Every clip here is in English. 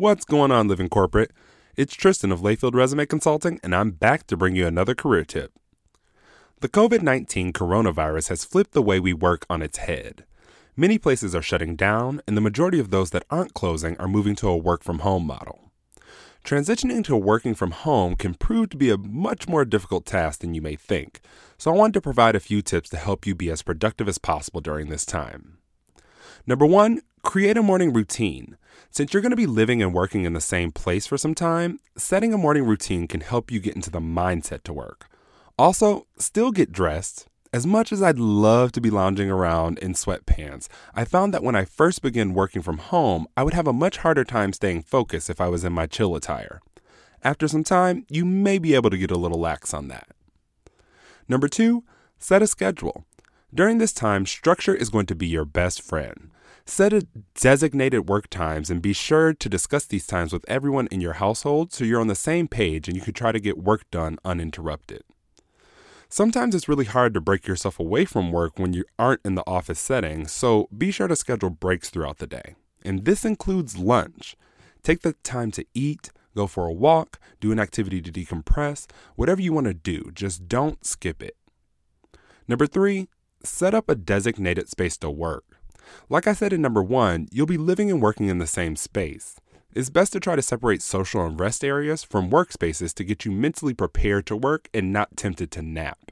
What's going on, Living Corporate? It's Tristan of Layfield Resume Consulting, and I'm back to bring you another career tip. The COVID 19 coronavirus has flipped the way we work on its head. Many places are shutting down, and the majority of those that aren't closing are moving to a work from home model. Transitioning to working from home can prove to be a much more difficult task than you may think, so I wanted to provide a few tips to help you be as productive as possible during this time. Number one, create a morning routine. Since you're going to be living and working in the same place for some time, setting a morning routine can help you get into the mindset to work. Also, still get dressed. As much as I'd love to be lounging around in sweatpants, I found that when I first began working from home, I would have a much harder time staying focused if I was in my chill attire. After some time, you may be able to get a little lax on that. Number two, set a schedule. During this time, structure is going to be your best friend. Set a designated work times and be sure to discuss these times with everyone in your household so you're on the same page and you can try to get work done uninterrupted. Sometimes it's really hard to break yourself away from work when you aren't in the office setting, so be sure to schedule breaks throughout the day. And this includes lunch. Take the time to eat, go for a walk, do an activity to decompress, whatever you want to do, just don't skip it. Number three, set up a designated space to work. Like I said in number one, you'll be living and working in the same space. It's best to try to separate social and rest areas from workspaces to get you mentally prepared to work and not tempted to nap.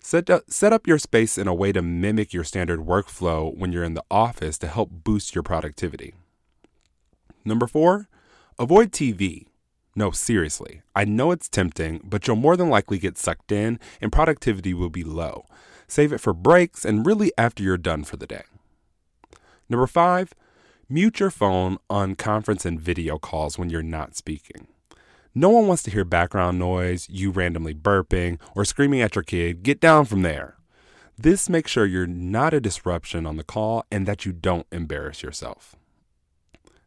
Set up, set up your space in a way to mimic your standard workflow when you're in the office to help boost your productivity. Number four, avoid TV. No, seriously, I know it's tempting, but you'll more than likely get sucked in and productivity will be low. Save it for breaks and really after you're done for the day. Number five, Mute your phone on conference and video calls when you're not speaking. No one wants to hear background noise, you randomly burping, or screaming at your kid, get down from there. This makes sure you're not a disruption on the call and that you don't embarrass yourself.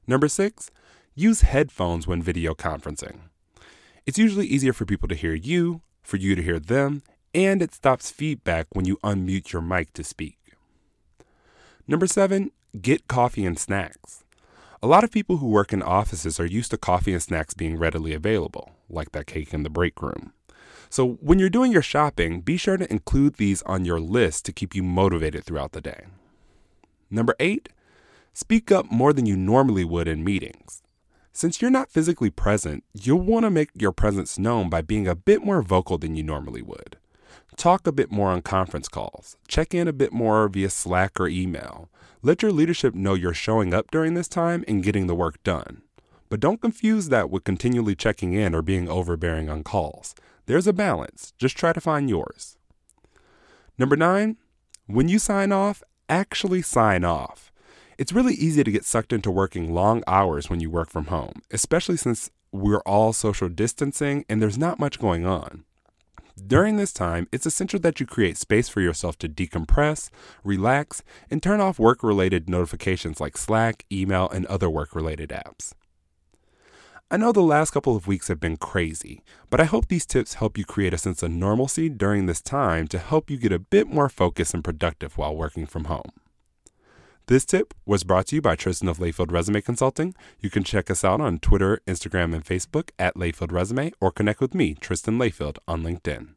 Number six, use headphones when video conferencing. It's usually easier for people to hear you, for you to hear them, and it stops feedback when you unmute your mic to speak. Number seven, get coffee and snacks. A lot of people who work in offices are used to coffee and snacks being readily available, like that cake in the break room. So when you're doing your shopping, be sure to include these on your list to keep you motivated throughout the day. Number eight, speak up more than you normally would in meetings. Since you're not physically present, you'll want to make your presence known by being a bit more vocal than you normally would. Talk a bit more on conference calls. Check in a bit more via Slack or email. Let your leadership know you're showing up during this time and getting the work done. But don't confuse that with continually checking in or being overbearing on calls. There's a balance. Just try to find yours. Number nine, when you sign off, actually sign off. It's really easy to get sucked into working long hours when you work from home, especially since we're all social distancing and there's not much going on. During this time, it's essential that you create space for yourself to decompress, relax, and turn off work related notifications like Slack, email, and other work related apps. I know the last couple of weeks have been crazy, but I hope these tips help you create a sense of normalcy during this time to help you get a bit more focused and productive while working from home. This tip was brought to you by Tristan of Layfield Resume Consulting. You can check us out on Twitter, Instagram, and Facebook at Layfield Resume or connect with me, Tristan Layfield, on LinkedIn.